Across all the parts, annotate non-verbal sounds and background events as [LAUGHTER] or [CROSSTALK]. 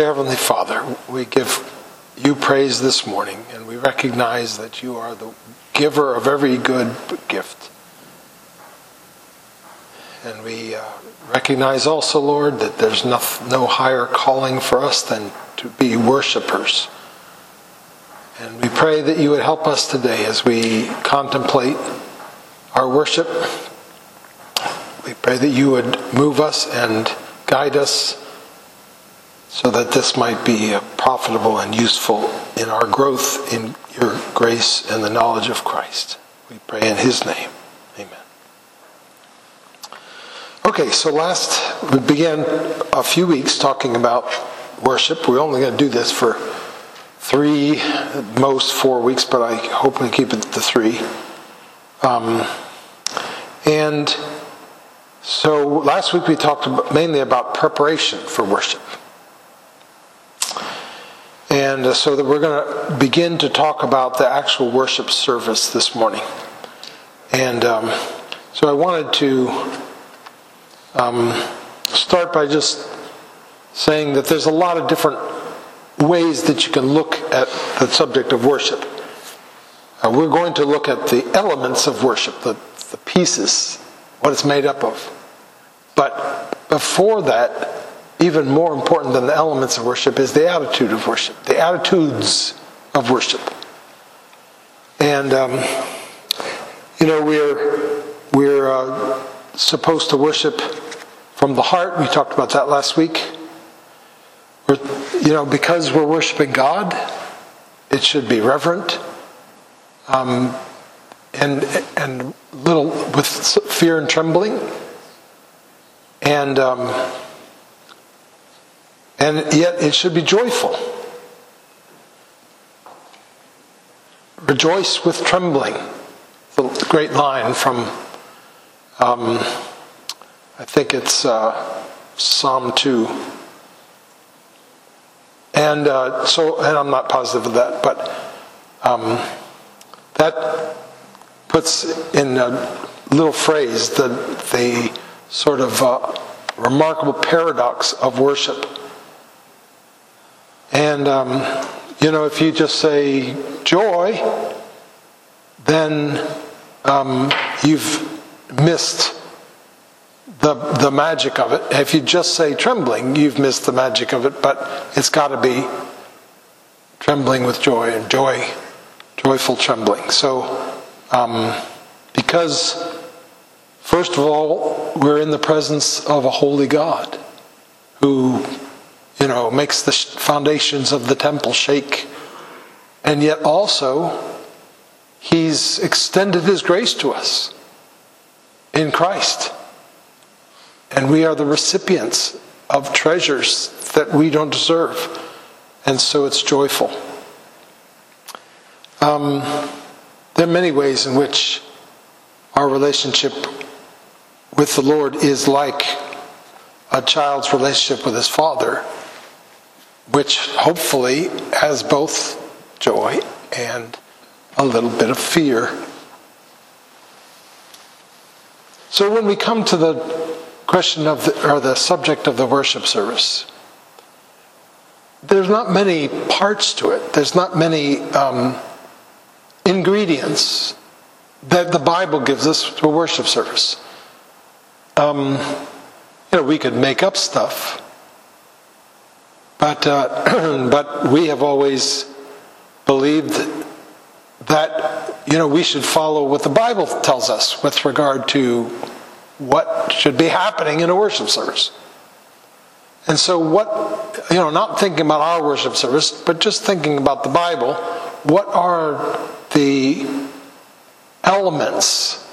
Dear Heavenly Father, we give you praise this morning, and we recognize that you are the giver of every good gift. And we uh, recognize also, Lord, that there's no, no higher calling for us than to be worshipers. And we pray that you would help us today as we contemplate our worship. We pray that you would move us and guide us so that this might be profitable and useful in our growth in your grace and the knowledge of Christ. We pray in his name. Amen. Okay, so last we began a few weeks talking about worship. We're only going to do this for three, most four weeks, but I hope we keep it to three. Um, and so last week we talked mainly about preparation for worship. And so that we're going to begin to talk about the actual worship service this morning. And um, so I wanted to um, start by just saying that there's a lot of different ways that you can look at the subject of worship. Uh, we're going to look at the elements of worship, the, the pieces, what it's made up of. But before that, even more important than the elements of worship is the attitude of worship, the attitudes of worship. And um, you know we're we're uh, supposed to worship from the heart. We talked about that last week. We're, you know because we're worshiping God, it should be reverent. Um, and and little with fear and trembling, and um, and yet it should be joyful. Rejoice with trembling. The great line from, um, I think it's uh, Psalm 2. And uh, so, and I'm not positive of that, but um, that puts in a little phrase the, the sort of uh, remarkable paradox of worship and, um, you know, if you just say joy, then um, you've missed the, the magic of it. If you just say trembling, you've missed the magic of it, but it's got to be trembling with joy and joy, joyful trembling. So, um, because, first of all, we're in the presence of a holy God who you know, makes the foundations of the temple shake. And yet also, He's extended His grace to us in Christ. And we are the recipients of treasures that we don't deserve. And so it's joyful. Um, there are many ways in which our relationship with the Lord is like a child's relationship with his father which hopefully has both joy and a little bit of fear. So when we come to the question of the, or the subject of the worship service, there's not many parts to it. There's not many um, ingredients that the Bible gives us to a worship service. Um, you know, we could make up stuff but, uh, [CLEARS THROAT] but we have always believed that, you know, we should follow what the Bible tells us with regard to what should be happening in a worship service. And so, what, you know, not thinking about our worship service, but just thinking about the Bible, what are the elements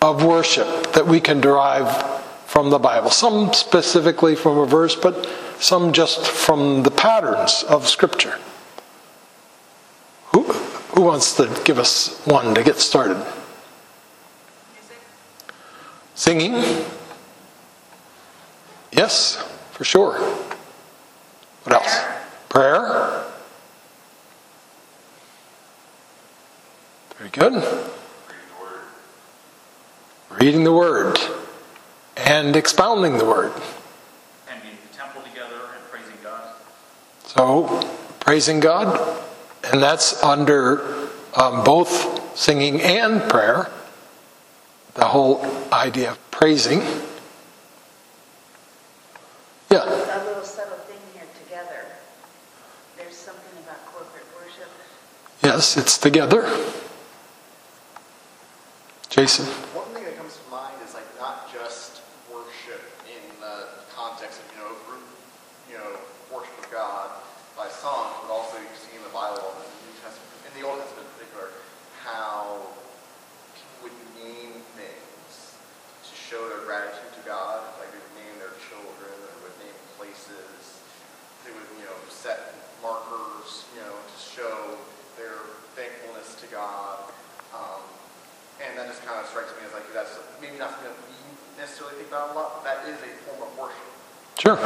of worship that we can derive from the Bible? Some specifically from a verse, but some just from the patterns of Scripture. Who, who wants to give us one to get started? Singing? Yes, for sure. What else? Prayer? Very good. Reading the Word and expounding the Word. So, praising God, and that's under um, both singing and prayer, the whole idea of praising. Yeah. A little subtle thing here together. There's something about corporate worship. Yes, it's together. Jason. One thing that comes to mind is like not just worship in the context of you know group, you know worship of God by song, but also you see in the Bible in the New Testament, in the Old Testament in particular, how people would name things to show their gratitude to God. Like they would name their children, or would name places. They would you know set markers, you know, to show their thankfulness to God. Um, and that just kind of strikes me as like that's maybe not something that we necessarily think about a lot, but that is a form of worship. Sure.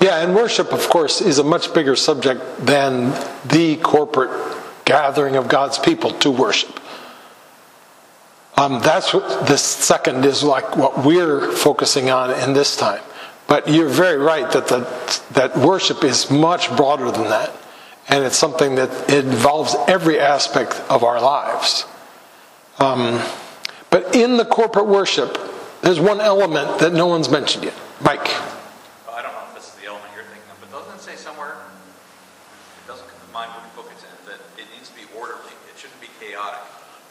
Yeah, and worship, of course, is a much bigger subject than the corporate gathering of God's people to worship. Um, that's what this second is like what we're focusing on in this time. But you're very right that the, that worship is much broader than that, and it's something that involves every aspect of our lives. Um, but in the corporate worship, there's one element that no one's mentioned yet. Mike. Well, I don't know if this is the element you're thinking of, but doesn't it say somewhere, it doesn't come to mind what book it's in, that it needs to be orderly. It shouldn't be chaotic.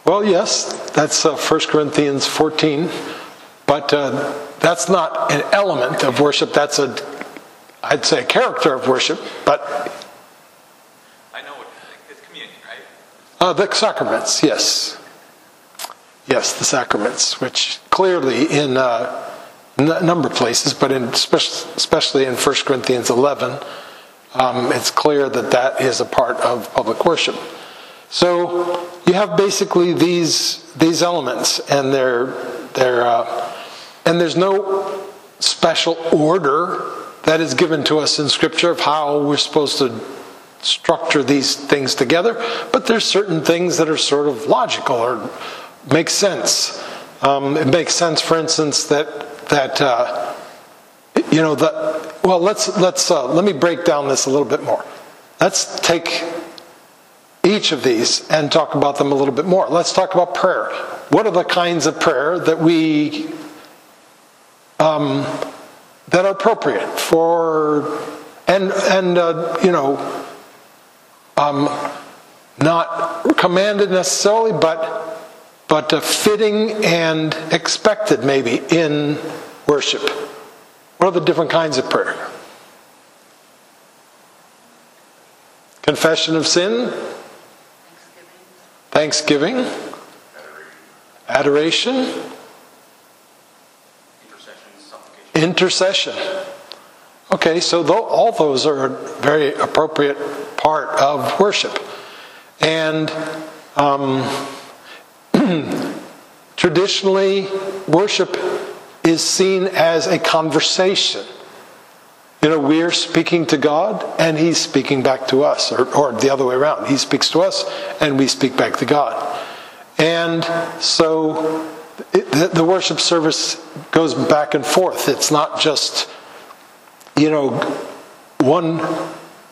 Well, yes, that's uh, 1 Corinthians 14, but uh, that's not an element of worship. That's a, I'd say, a character of worship, but I know what. It's communion, right? uh, the sacraments, yes. Yes, the sacraments, which clearly in uh, a number of places, but in especially in 1 Corinthians 11, um, it's clear that that is a part of public worship. So you have basically these these elements, and they're they're uh, and there's no special order that is given to us in Scripture of how we're supposed to structure these things together. But there's certain things that are sort of logical or makes sense. Um, it makes sense, for instance, that that uh, you know the well. Let's let's uh, let me break down this a little bit more. Let's take each of these and talk about them a little bit more. Let's talk about prayer. What are the kinds of prayer that we um, that are appropriate for and and uh, you know um, not commanded necessarily, but but fitting and expected maybe in worship. What are the different kinds of prayer? Confession of sin, Thanksgiving. thanksgiving, adoration, Intercession, intercession. Okay, so tho- all those are a very appropriate part of worship. And um, [CLEARS THROAT] traditionally, worship is seen as a conversation. You know, we're speaking to God and He's speaking back to us, or, or the other way around. He speaks to us and we speak back to God. And so it, the, worship service goes back and forth. It's not just, you know, one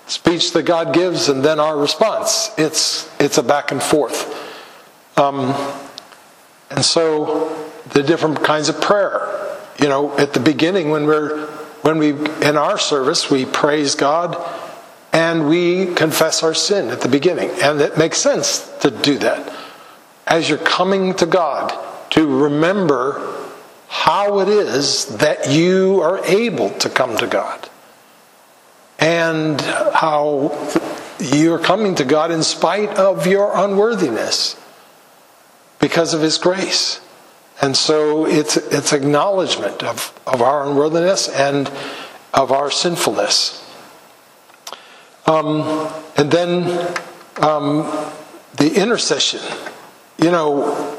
speech that God gives and then our response. It's, it's a back and forth. Um, and so the different kinds of prayer. You know, at the beginning when we're when we in our service we praise God and we confess our sin at the beginning. And it makes sense to do that. As you're coming to God to remember how it is that you are able to come to God. And how you're coming to God in spite of your unworthiness because of his grace. And so it's it's acknowledgement of, of our unworthiness and of our sinfulness. Um, and then um, the intercession. You know,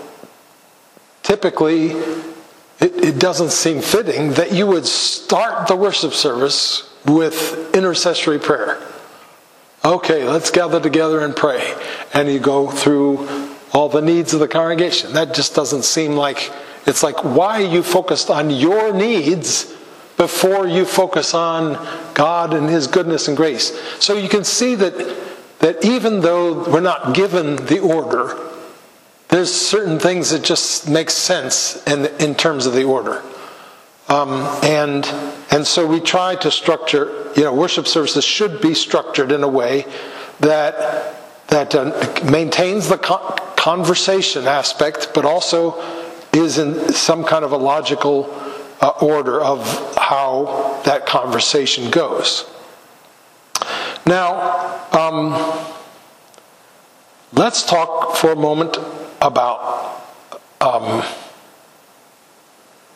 typically it, it doesn't seem fitting that you would start the worship service with intercessory prayer. Okay, let's gather together and pray. And you go through all the needs of the congregation. That just doesn't seem like it's like why you focused on your needs before you focus on God and His goodness and grace. So you can see that, that even though we're not given the order, there's certain things that just make sense in, in terms of the order. Um, and, and so we try to structure, you know, worship services should be structured in a way that, that uh, maintains the conversation aspect, but also is in some kind of a logical uh, order of how that conversation goes. Now, um, let's talk for a moment about um,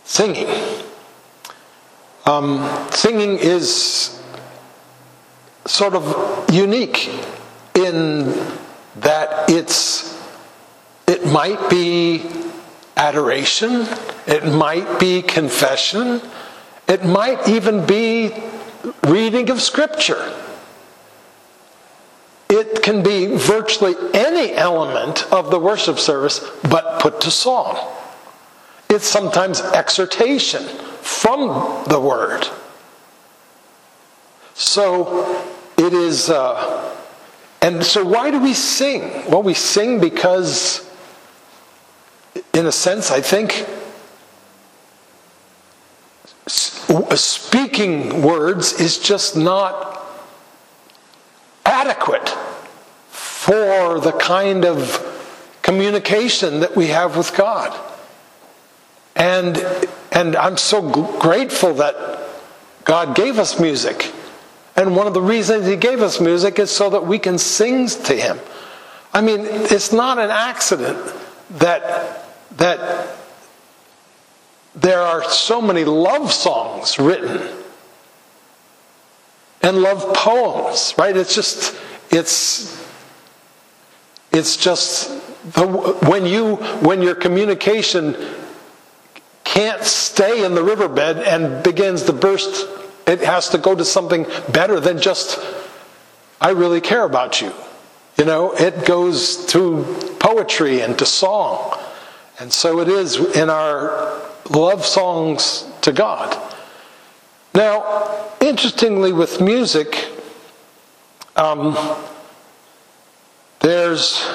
singing. Um, singing is sort of unique in that it's it might be adoration, it might be confession, it might even be reading of scripture. It can be virtually any element of the worship service but put to song. It's sometimes exhortation from the word. So it is, uh, and so why do we sing? Well, we sing because, in a sense, I think speaking words is just not adequate for the kind of communication that we have with God. And, and I'm so grateful that God gave us music. And one of the reasons He gave us music is so that we can sing to Him. I mean, it's not an accident that, that there are so many love songs written and love poems, right? It's just, it's, it's just the, when you when your communication can't stay in the riverbed and begins to burst, it has to go to something better than just I really care about you. You know, it goes to poetry and to song. And so it is in our love songs to God. Now, interestingly, with music, um, there's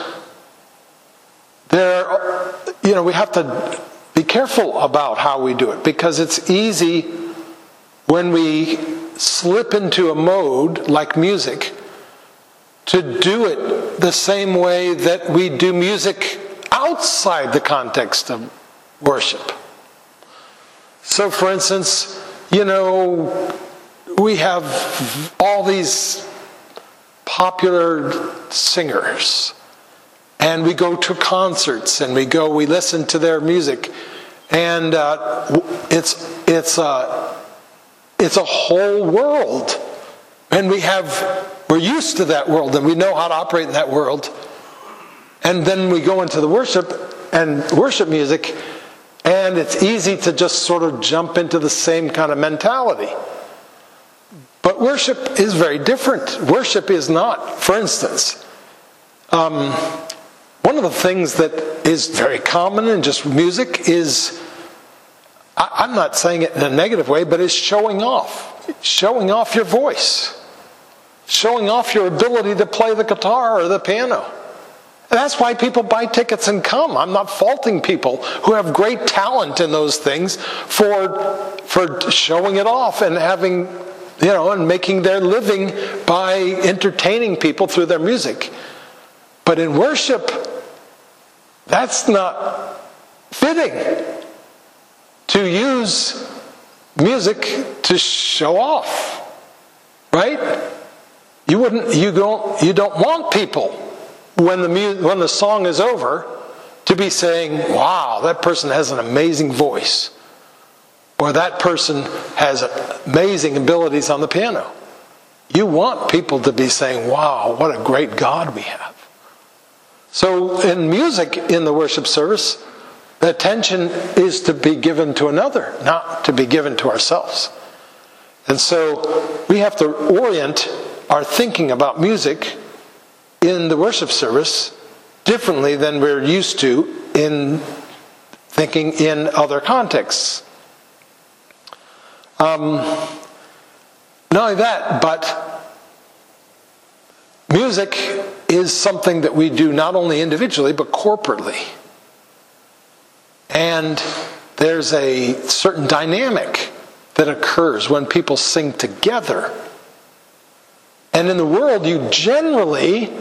there you know we have to be careful about how we do it because it's easy when we slip into a mode like music to do it the same way that we do music outside the context of worship. So, for instance, you know, we have all these popular singers. And we go to concerts and we go, we listen to their music. And uh, it's, it's, uh, it's a whole world. And we have, we're used to that world and we know how to operate in that world. And then we go into the worship and worship music, and it's easy to just sort of jump into the same kind of mentality. But worship is very different. Worship is not, for instance, um, one of the things that is very common in just music is, I, am not saying it in a negative way, but it's showing off. Showing off your voice. Showing off your ability to play the guitar or the piano. And that's why people buy tickets and come. I'm not faulting people who have great talent in those things for, for showing it off and having you know, and making their living by entertaining people through their music. But in worship, that's not fitting to use music to show off. Right? You wouldn't you don't you don't want people when the mu- when the song is over to be saying, "Wow, that person has an amazing voice." or that person has amazing abilities on the piano. You want people to be saying, wow, what a great God we have. So in music in the worship service, attention is to be given to another, not to be given to ourselves. And so we have to orient our thinking about music in the worship service differently than we're used to in thinking in other contexts. Um, not only that, but music is something that we do not only individually, but corporately. And there's a certain dynamic that occurs when people sing together. And in the world, you generally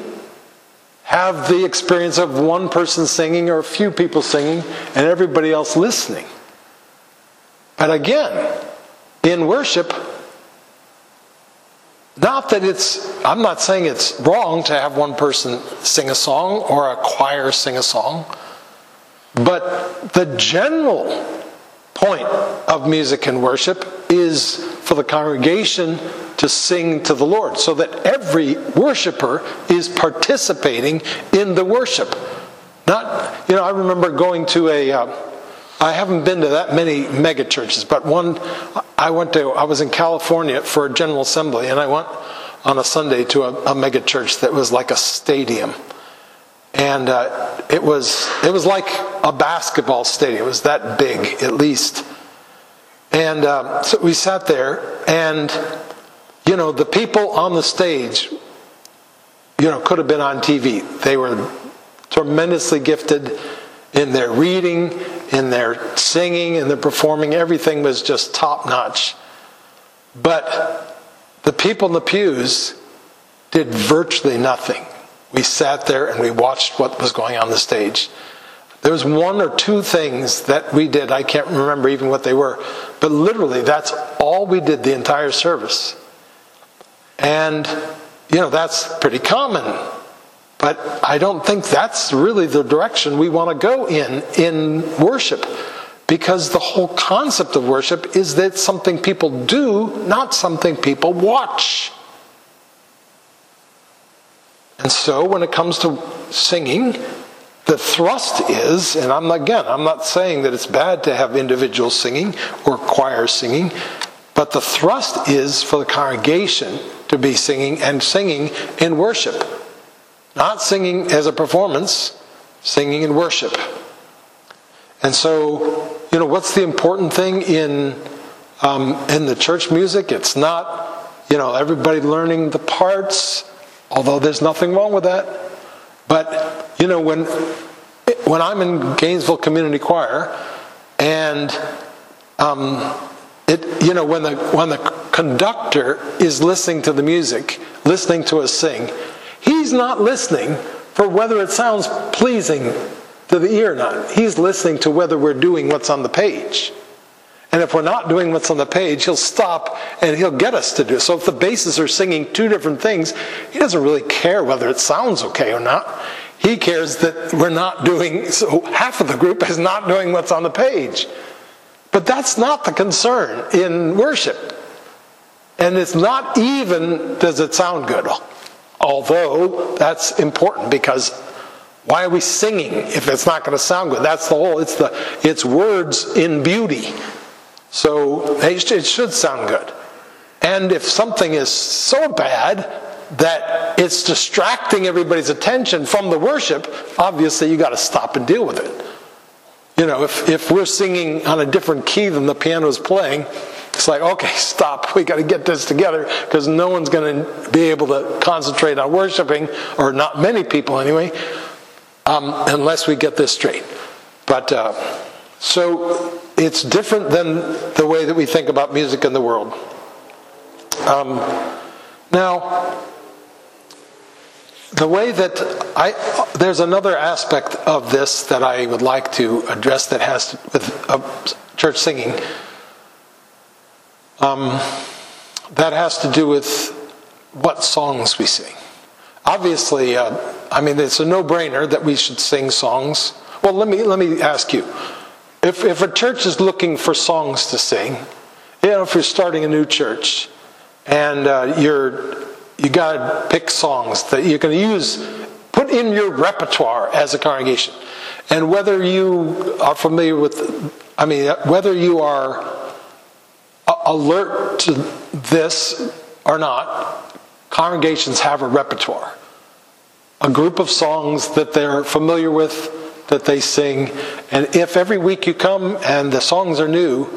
have the experience of one person singing or a few people singing and everybody else listening. But again, in worship, not that it's, I'm not saying it's wrong to have one person sing a song or a choir sing a song, but the general point of music and worship is for the congregation to sing to the Lord so that every worshiper is participating in the worship. Not, you know, I remember going to a. Uh, I haven't been to that many mega churches, but one I went to, I was in California for a General Assembly, and I went on a Sunday to a, a mega church that was like a stadium. And uh, it, was, it was like a basketball stadium, it was that big at least. And uh, so we sat there, and, you know, the people on the stage, you know, could have been on TV. They were tremendously gifted in their reading, in their singing, in their performing. Everything was just top notch. But the people in the pews did virtually nothing. We sat there and we watched what was going on the stage. There was one or two things that we did. I can't remember even what they were. But literally, that's all we did the entire service. And, you know, that's pretty common but I don't think that's really the direction we want to go in in worship. Because the whole concept of worship is that something people do, not something people watch. And so when it comes to singing, the thrust is, and I'm again, I'm not saying that it's bad to have individuals singing or choirs singing, but the thrust is for the congregation to be singing and singing in worship. Not singing as a performance, singing in worship. And so, you know, what's the important thing in um, in the church music? It's not, you know, everybody learning the parts, although there's nothing wrong with that. But you know, when when I'm in Gainesville Community Choir, and um, it, you know, when the when the conductor is listening to the music, listening to us sing, He's not listening for whether it sounds pleasing to the ear or not. He's listening to whether we're doing what's on the page. And if we're not doing what's on the page, he'll stop and he'll get us to do it. So if the basses are singing two different things, he doesn't really care whether it sounds okay or not. He cares that we're not doing, so half of the group is not doing what's on the page. But that's not the concern in worship. And it's not even does it sound good. Although that's important because why are we singing if it's not going to sound good? That's the whole. It's the it's words in beauty. So it should sound good. And if something is so bad that it's distracting everybody's attention from the worship, obviously you got to stop and deal with it. You know, if, if we're singing on a different key than the piano is playing, it's like, okay, [LAUGHS] stop. We got to get this together because no one's going to be able to concentrate on worshiping, or not many people anyway, um, unless we get this straight. But uh, so it's different than the way that we think about music in the world. Um, now, the way that I there's another aspect of this that I would like to address that has to, with uh, church singing um, that has to do with what songs we sing. Obviously, uh, I mean, it's a no-brainer that we should sing songs. Well, let me let me ask you: if if a church is looking for songs to sing, you know, if you're starting a new church, and uh, you're you got to pick songs that you're going to use, put in your repertoire as a congregation, and whether you are familiar with, I mean, whether you are alert to this or not, congregations have a repertoire. A group of songs that they're familiar with, that they sing. And if every week you come and the songs are new,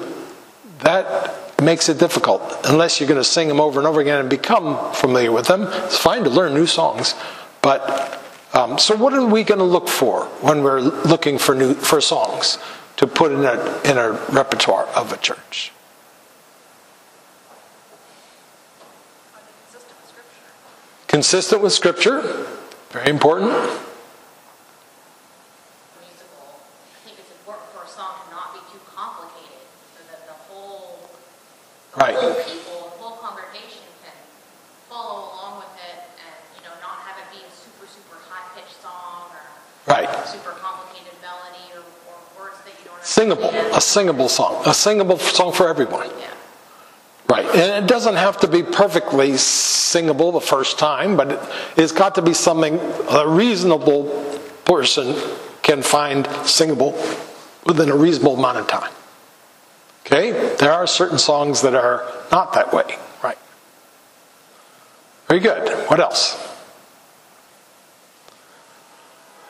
that makes it difficult unless you're going to sing them over and over again and become familiar with them. It's fine to learn new songs, but um, so what are we going to look for when we're looking for new for songs to put in a in a repertoire of a church? Consistent with Scripture, Consistent with scripture, very important. musical. I think it's important for a song to not be too complicated, so that the whole, the Right. whole people, the whole congregation can follow along with it, and you know, not have it be a super super high pitched song or Right. super complicated melody or, or words that you don't Singable, a singable song, a singable song for everyone. Right, and it doesn't have to be perfectly singable the first time, but it, it's got to be something a reasonable person can find singable within a reasonable amount of time. Okay, there are certain songs that are not that way. Right. Very good. What else?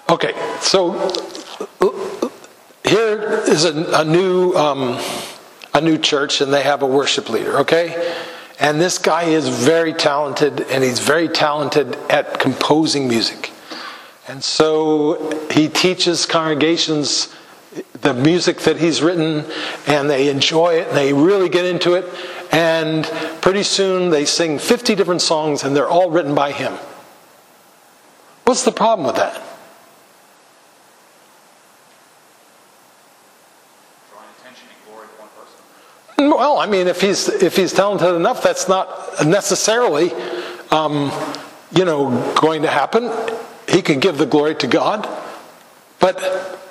Okay, so here is a, a new um, a new church, and they have a worship leader. Okay, and this guy is very talented, and he's very talented at composing music, and so he teaches congregations the music that he's written, and they enjoy it, and they really get into it, and pretty soon they sing 50 different songs, and they're all written by him. What's the problem with that? Drawing attention and glory to one person. Well, I mean, if he's if he's talented enough, that's not necessarily, um, you know, going to happen. He could give the glory to God, but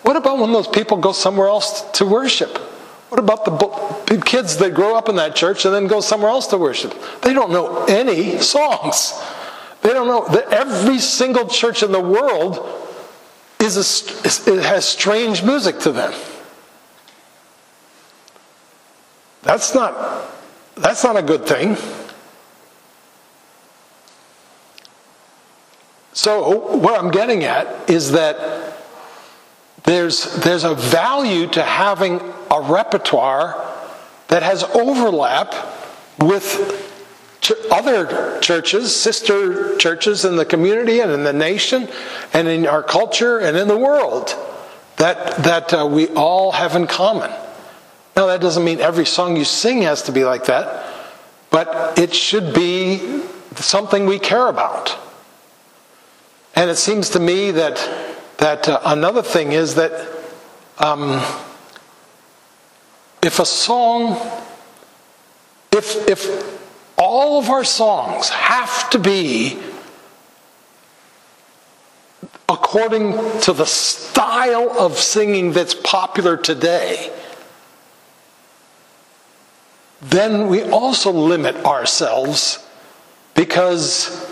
what about when those people go somewhere else to worship? What about the kids that grow up in that church and then go somewhere else to worship? They don't know any songs. They don't know that every single church in the world is a, has strange music to them. That's not that's not a good thing. So what I'm getting at is that there's there's a value to having a repertoire that has overlap with other churches, sister churches in the community and in the nation and in our culture and in the world that that uh, we all have in common. Now, that doesn't mean every song you sing has to be like that, but it should be something we care about. And it seems to me that, that uh, another thing is that um, if a song, if, if all of our songs have to be according to the style of singing that's popular today, then we also limit ourselves because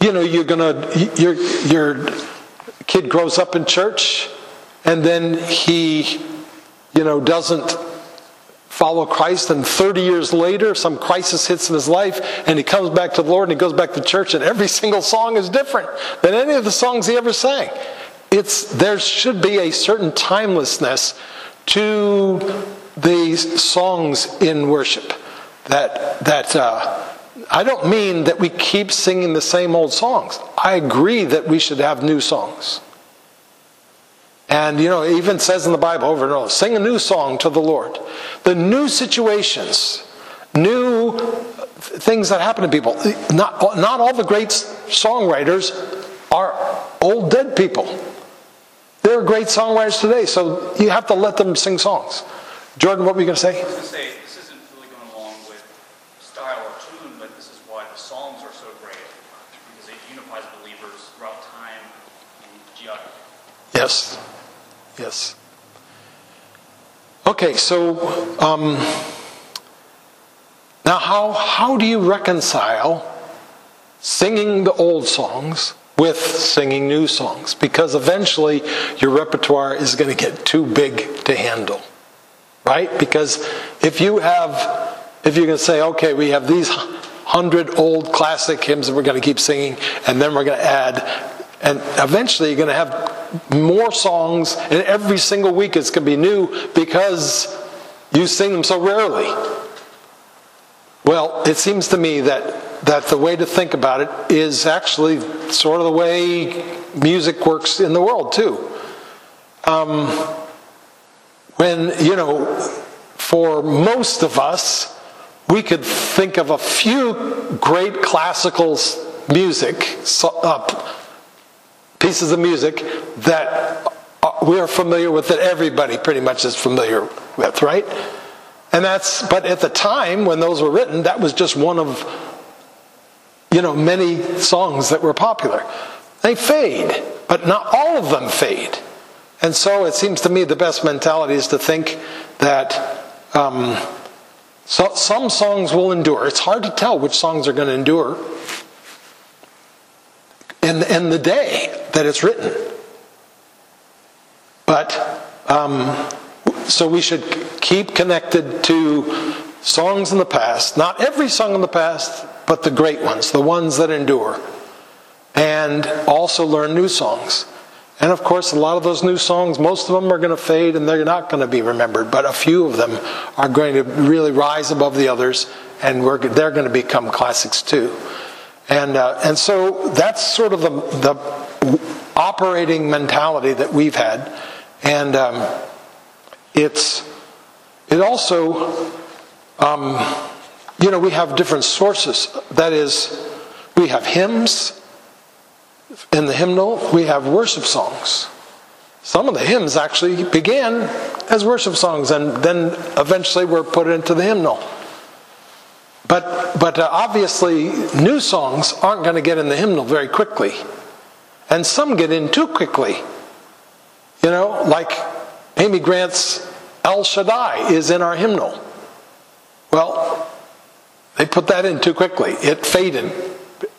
you know you're gonna your your kid grows up in church and then he you know doesn't follow Christ and 30 years later some crisis hits in his life and he comes back to the Lord and he goes back to church and every single song is different than any of the songs he ever sang. It's there should be a certain timelessness to these songs in worship that that uh, I don't mean that we keep singing the same old songs. I agree that we should have new songs. And you know, it even says in the Bible over and over, sing a new song to the Lord. The new situations, new things that happen to people. Not, not all the great songwriters are old dead people. There are great songwriters today, so you have to let them sing songs. Jordan, what were you going to say? I was going to say, this isn't really going along with style or tune, but this is why the Psalms are so great, because it unifies believers throughout time and geography. Yes. Yes. Okay, so um, now how, how do you reconcile singing the old songs with singing new songs? Because eventually your repertoire is going to get too big to handle, right? Because if you have, if you can say, okay, we have these hundred old classic hymns that we're going to keep singing, and then we're going to add and eventually you're going to have more songs, and every single week it's going to be new because you sing them so rarely. Well, it seems to me that, that the way to think about it is actually sort of the way music works in the world, too. Um, when, you know, for most of us, we could think of a few great classical music, uh, pieces of music that uh, we are familiar with, that everybody pretty much is familiar with, right? And that's, but at the time when those were written, that was just one of, you know, many songs that were popular. They fade, but not all of them fade. And so it seems to me the best mentality is to think that um, so, some songs will endure. It's hard to tell which songs are going to endure in, in the day that it's written. But um, so we should keep connected to songs in the past, not every song in the past, but the great ones, the ones that endure, and also learn new songs. And of course, a lot of those new songs, most of them are going to fade and they're not going to be remembered, but a few of them are going to really rise above the others and they're going to become classics too. And, uh, and so that's sort of the, the operating mentality that we've had. And um, it's, it also, um, you know, we have different sources. That is, we have hymns in the hymnal, we have worship songs. Some of the hymns actually began as worship songs and then eventually were put into the hymnal. But, but uh, obviously, new songs aren't going to get in the hymnal very quickly. And some get in too quickly. You know, like Amy Grant's El Shaddai is in our hymnal. Well, they put that in too quickly. It faded.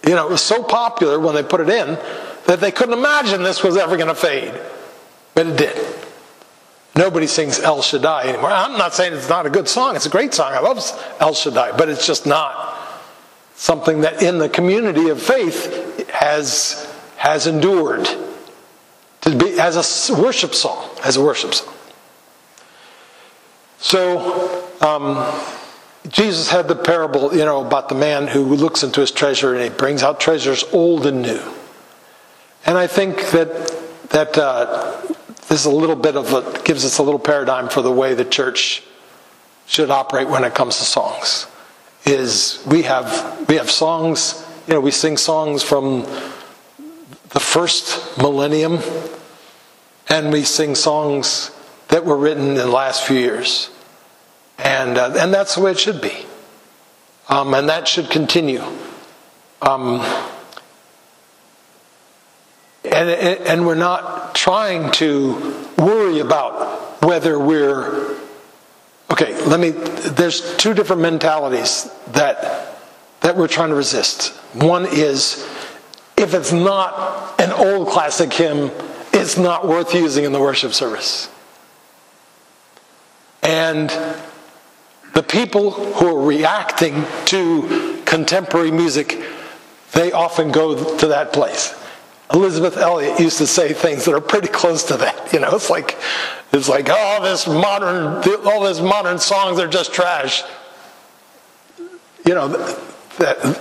You know, it was so popular when they put it in that they couldn't imagine this was ever going to fade. But it did. Nobody sings El Shaddai anymore. I'm not saying it's not a good song. It's a great song. I love El Shaddai, but it's just not something that in the community of faith has has endured to be as a worship song, as a worship song. So um, Jesus had the parable, you know, about the man who looks into his treasure and he brings out treasures old and new. And I think that that uh, this is a little bit of a gives us a little paradigm for the way the church should operate when it comes to songs. Is we have we have songs, you know, we sing songs from the first millennium, and we sing songs that were written in the last few years, and uh, and that's the way it should be, um, and that should continue. Um, and, and we're not trying to worry about whether we're okay let me there's two different mentalities that that we're trying to resist. One is if it's not an old classic hymn it's not worth using in the worship service. And the people who are reacting to contemporary music they often go to that place Elisabeth Elliot used to say things that are pretty close to that. You know, it's like it's like oh, this modern, all these modern songs are just trash. You know, that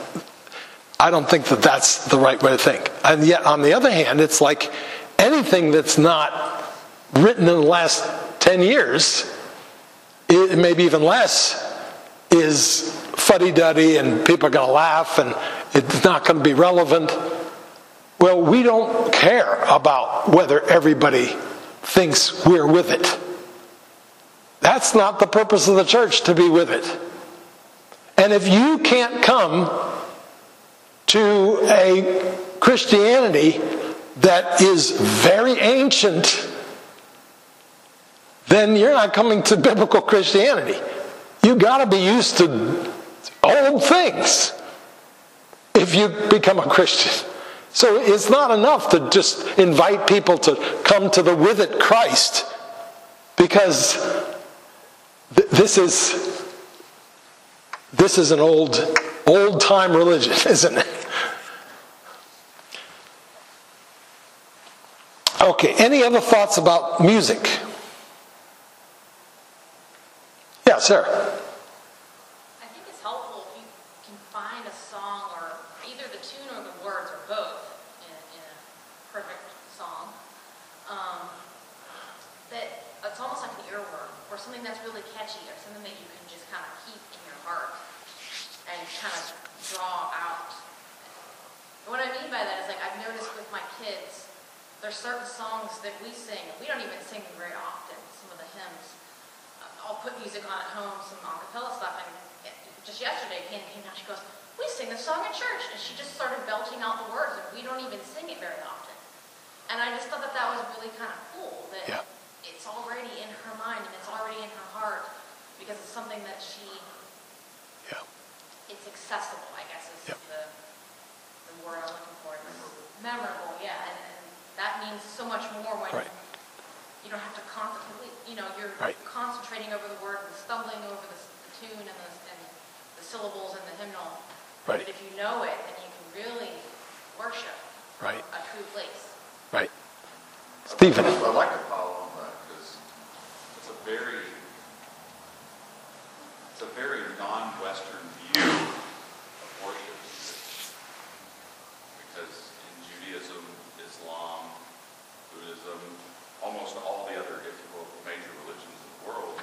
I don't think that that's the right way to think. And yet, on the other hand, it's like anything that's not written in the last ten years, it, maybe even less, is fuddy-duddy, and people are going to laugh, and it's not going to be relevant. Well, we don't care about whether everybody thinks we're with it. That's not the purpose of the church to be with it. And if you can't come to a Christianity that is very ancient, then you're not coming to biblical Christianity. You got to be used to old things if you become a Christian. So it's not enough to just invite people to come to the with it Christ because th- this is this is an old old time religion, [LAUGHS] isn't it? Okay, any other thoughts about music? Yeah, Sarah. I think it's helpful if you can find a song or either the tune or the words or both in, in a perfect song um, that it's almost like an earworm or something that's really catchy or something that you can just kind of keep in your heart and kind of draw out. What I mean by that is like I've noticed with my kids, there's certain songs that we sing, and we don't even sing very often, some of the hymns, I'll put music on at home, some a cappella stuff, and just yesterday, Hannah came down, she goes, we sing this song in church, and she just started belting out the words, and we don't even sing it very often. And I just thought that that was really kind of cool, that Yeah. it's already in her mind and it's already in her heart because it's something that she, Yeah. it's accessible, I guess is Yep. the, the word I'm looking for. It's memorable, yeah, and, and that means so much more when Right. You don't have to constantly, you know, you're Right. concentrating over the word and stumbling over the, the tune and the, and the syllables and the hymnal. Right. But if you know it, then you can really worship Right. a true place. Right. Stephen. I'd like to follow on that because it's a very, it's a very non-Western view of worship. Because in Judaism, Islam, Buddhism, almost all the other, if you will, major religions in the world,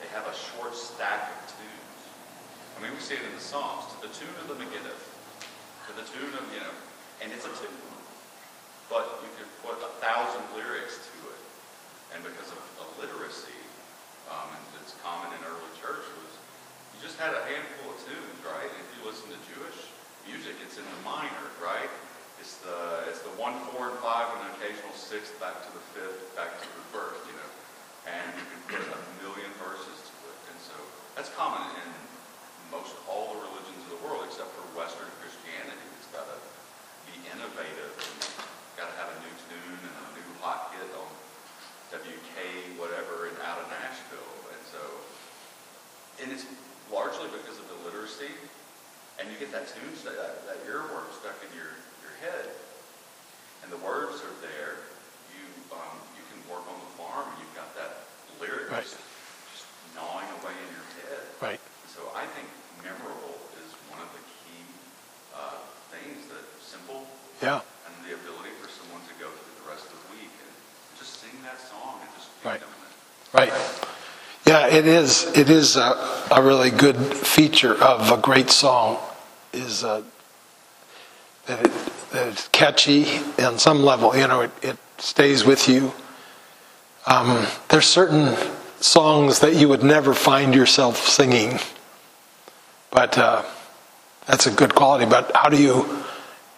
they have a short stack of tunes. I mean, we see it in the Psalms, to the tune of the Megillah, to the tune of, you know, and it's a tune. But you could put a thousand lyrics to it. And because of illiteracy, um, and it's common in early church, was you just had a handful of tunes, right? If you listen to Jewish music, it's in the minor, right? It's the it's the one, four, and five, and an occasional sixth back to the fifth, back to the first, you know. And you can put a million verses to it. And so that's common in most all the religions of the world, except for Western Christianity. It's got to be innovative and got to have a new tune and a new hot hit on WK whatever and out of Nashville. And so, and it's largely because of illiteracy. And you get that tune, st- that, that earworm stuck in your, your head. And the words are there. You, um, you can work on the farm and you've got that lyrics Right. just gnawing away in your head. Right. So I think memorable is one of the key uh, things that simple Yeah. and the ability for someone to go through the rest of the week and just sing that song and just Right. feed them it. Right. Yeah, it is. It is a, a really good feature of a great song is uh, that, it, that it's catchy on some level. You know, it, it stays with you. Um, there's certain songs that you would never find yourself singing, but uh, that's a good quality. But how do you?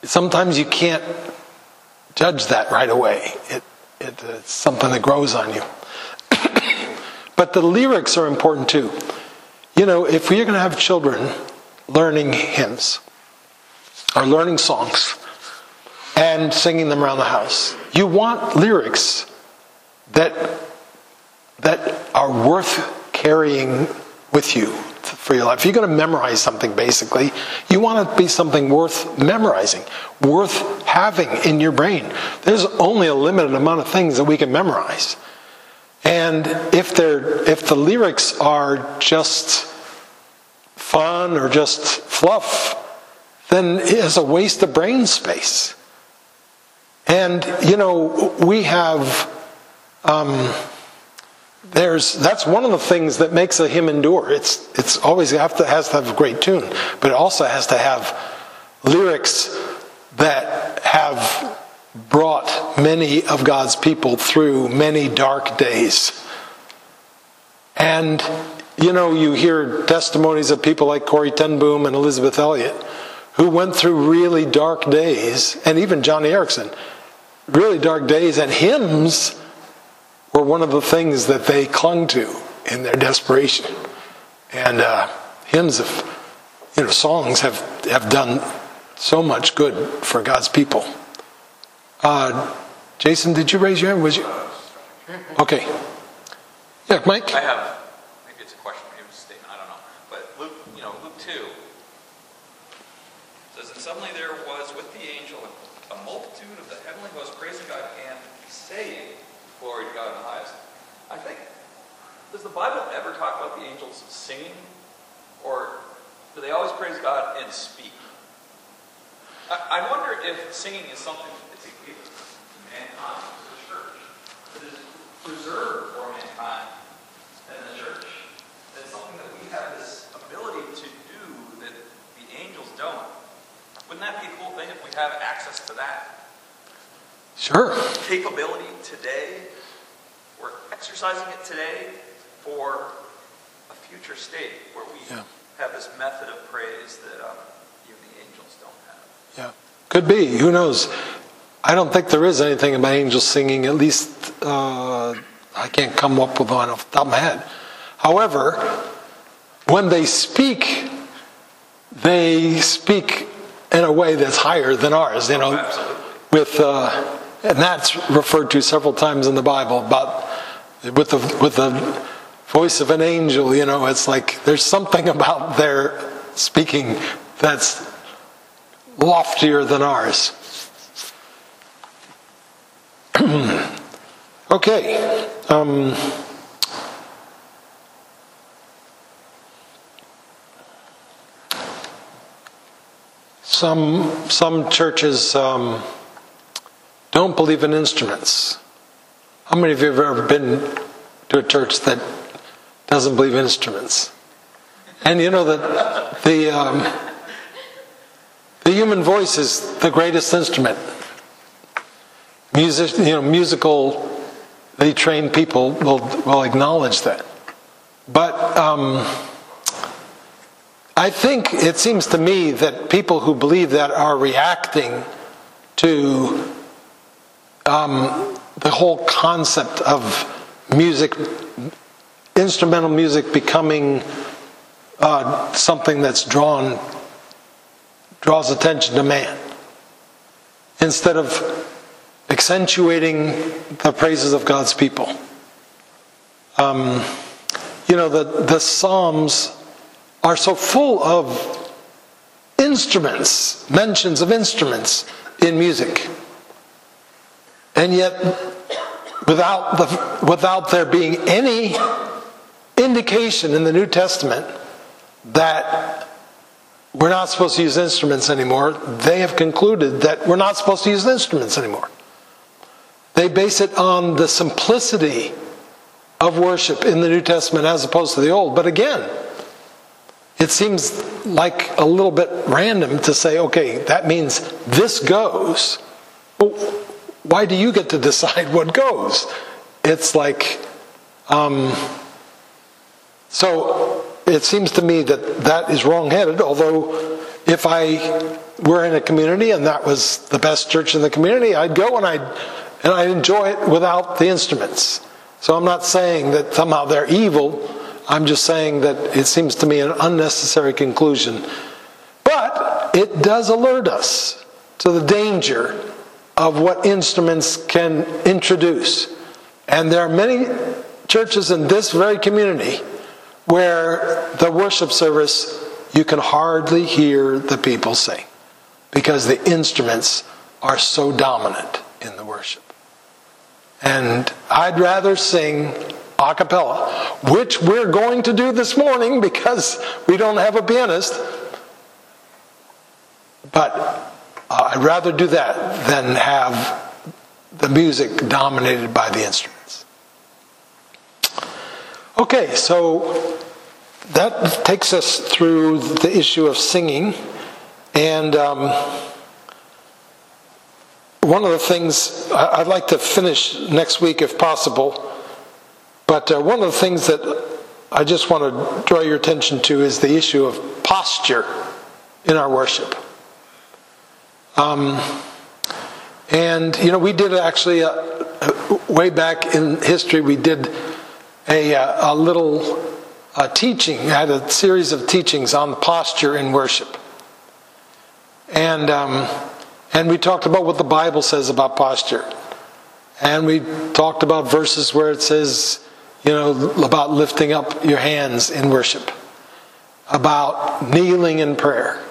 Sometimes you can't judge that right away. It, it, it's something that grows on you. But the lyrics are important too. You know, if we're going to have children learning hymns or learning songs and singing them around the house, you want lyrics that that are worth carrying with you for your life. If you're going to memorize something, basically, you want it to be something worth memorizing, worth having in your brain. There's only a limited amount of things that we can memorize. And if they're if the lyrics are just fun or just fluff, then it's a waste of brain space. And you know, we have um, there's that's one of the things that makes a hymn endure. It's it's always have to, has to have a great tune, but it also has to have lyrics that have brought many of God's people through many dark days. And you know, you hear testimonies of people like Corrie ten Boom and Elisabeth Elliot who went through really dark days, and even Joni Eareckson, really dark days, and hymns were one of the things that they clung to in their desperation. And uh, hymns of, you know, songs have, have done so much good for God's people. Uh, Jason, did you raise your hand? Was you? Okay. Yeah, Mike? I have, maybe it's a question, maybe it's a statement, I don't know. But Luke, you know, Luke 2 says, And suddenly there was with the angel a multitude of the heavenly host praising God and saying, Glory to God in the highest. I think, does the Bible ever talk about the angels singing? Or do they always praise God and speak? I, I wonder if singing is something to give to mankind, to the church, that is preserved for mankind and the church. That's something that we have this ability to do that the angels don't. Wouldn't that be a cool thing if we have access to that? Sure. Capability today. We're exercising it today for a future state where we yeah. have this method of praise that um, even the angels don't have. Yeah. Could be. Who knows? I don't think there is anything about angels singing, at least uh, I can't come up with one off the top of my head. However, when they speak, they speak in a way that's higher than ours, you know, with, uh, and that's referred to several times in the Bible about with the, with the voice of an angel, you know, it's like there's something about their speaking that's loftier than ours. [CLEARS THROAT] okay. Um, some some churches um, don't believe in instruments. How many of you have ever been to a church that doesn't believe in instruments? And you know that the um, the human voice is the greatest instrument. Music, you know, musical, trained people will will acknowledge that. But um, I think it seems to me that people who believe that are reacting to um, the whole concept of music, instrumental music becoming uh, something that's drawn draws attention to man instead of accentuating the praises of God's people. Um, you know, the, the Psalms are so full of instruments, mentions of instruments in music. And yet, without, the, without there being any indication in the New Testament that we're not supposed to use instruments anymore, they have concluded that we're not supposed to use instruments anymore. They base it on the simplicity of worship in the New Testament as opposed to the Old. But again, it seems like a little bit random to say, okay, that means this goes. Why do you get to [LAUGHS] decide what goes? It's like, um, so it seems to me that that is wrongheaded, although if I were in a community and that was the best church in the community, I'd go and I'd, and I'd enjoy it without the instruments. So I'm not saying that somehow they're evil. I'm just saying that it seems to me an unnecessary conclusion. But it does alert us to the danger of what instruments can introduce. And there are many churches in this very community where the worship service you can hardly hear the people sing because the instruments are so dominant in the worship. And I'd rather sing a cappella, which we're going to do this morning because we don't have a pianist. But uh, I'd rather do that than have the music dominated by the instruments. Okay, so that takes us through the issue of singing. And um, one of the things I'd like to finish next week if possible, but uh, one of the things that I just want to draw your attention to is the issue of posture in our worship. Um, and, you know, we did actually, uh, way back in history, we did a, uh, a little uh, teaching, had a series of teachings on posture in worship. And, um, and we talked about what the Bible says about posture. And we talked about verses where it says, you know, about lifting up your hands in worship, about kneeling in prayer.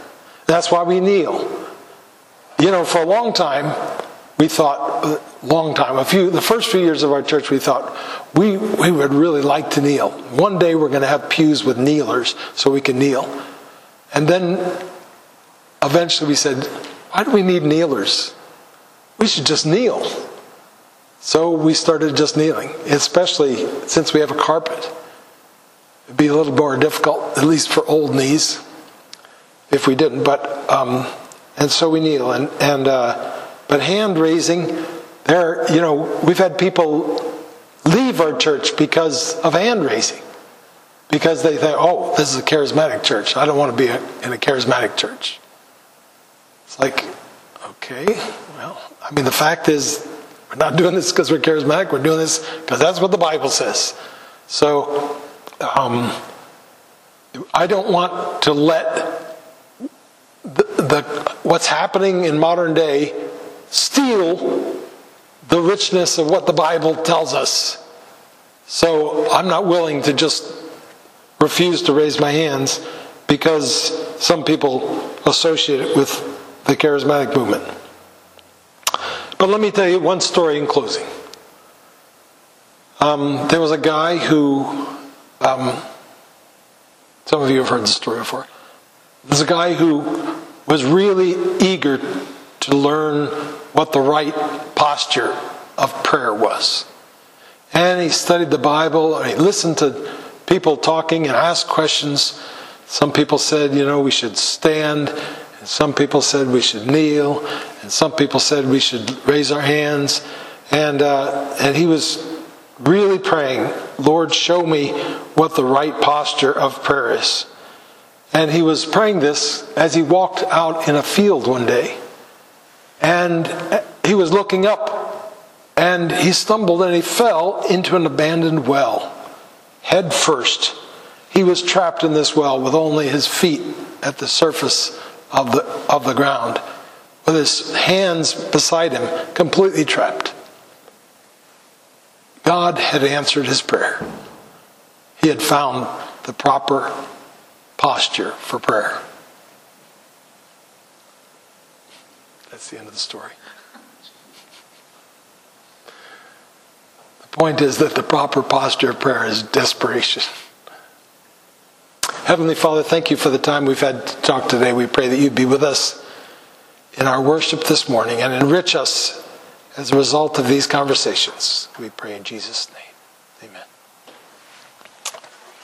That's why we kneel. You know, for a long time, we thought, uh, long time, a few, the first few years of our church, we thought we, we would really like to kneel. One day we're going to have pews with kneelers so we can kneel. And then eventually we said, why do we need kneelers? We should just kneel. So we started just kneeling, especially since we have a carpet. It'd be a little more difficult, at least for old knees, if we didn't. But um, and so we kneel. And and uh, but hand raising, there, you know, we've had people leave our church because of hand raising, because they think, oh, this is a charismatic church. I don't want to be in a charismatic church. It's like, okay, well, I mean, the fact is, we're not doing this because we're charismatic. We're doing this because that's what the Bible says. So, um, I don't want to let the, the, what's happening in modern day steal the richness of what the Bible tells us. So I'm not willing to just refuse to raise my hands because some people associate it with the charismatic movement. But let me tell you one story in closing. Um, there was a guy who, um, some of you have heard this story before. There's a guy who was really eager to learn what the right posture of prayer was. And he studied the Bible, and he listened to people talking and asked questions. Some people said, you know, we should stand. Some people said we should kneel. And some people said we should raise our hands. And, uh, and he was really praying, Lord, show me what the right posture of prayer is. And he was praying this as he walked out in a field one day. And he was looking up and he stumbled and he fell into an abandoned well, head first. He was trapped in this well with only his feet at the surface of the, of the ground, with his hands beside him, completely trapped. God had answered his prayer. He had found the proper posture for prayer. That's the end of the story. The point is that the proper posture of prayer is desperation. Heavenly Father, thank you for the time we've had to talk today. We pray that you'd be with us in our worship this morning and enrich us as a result of these conversations. We pray in Jesus' name.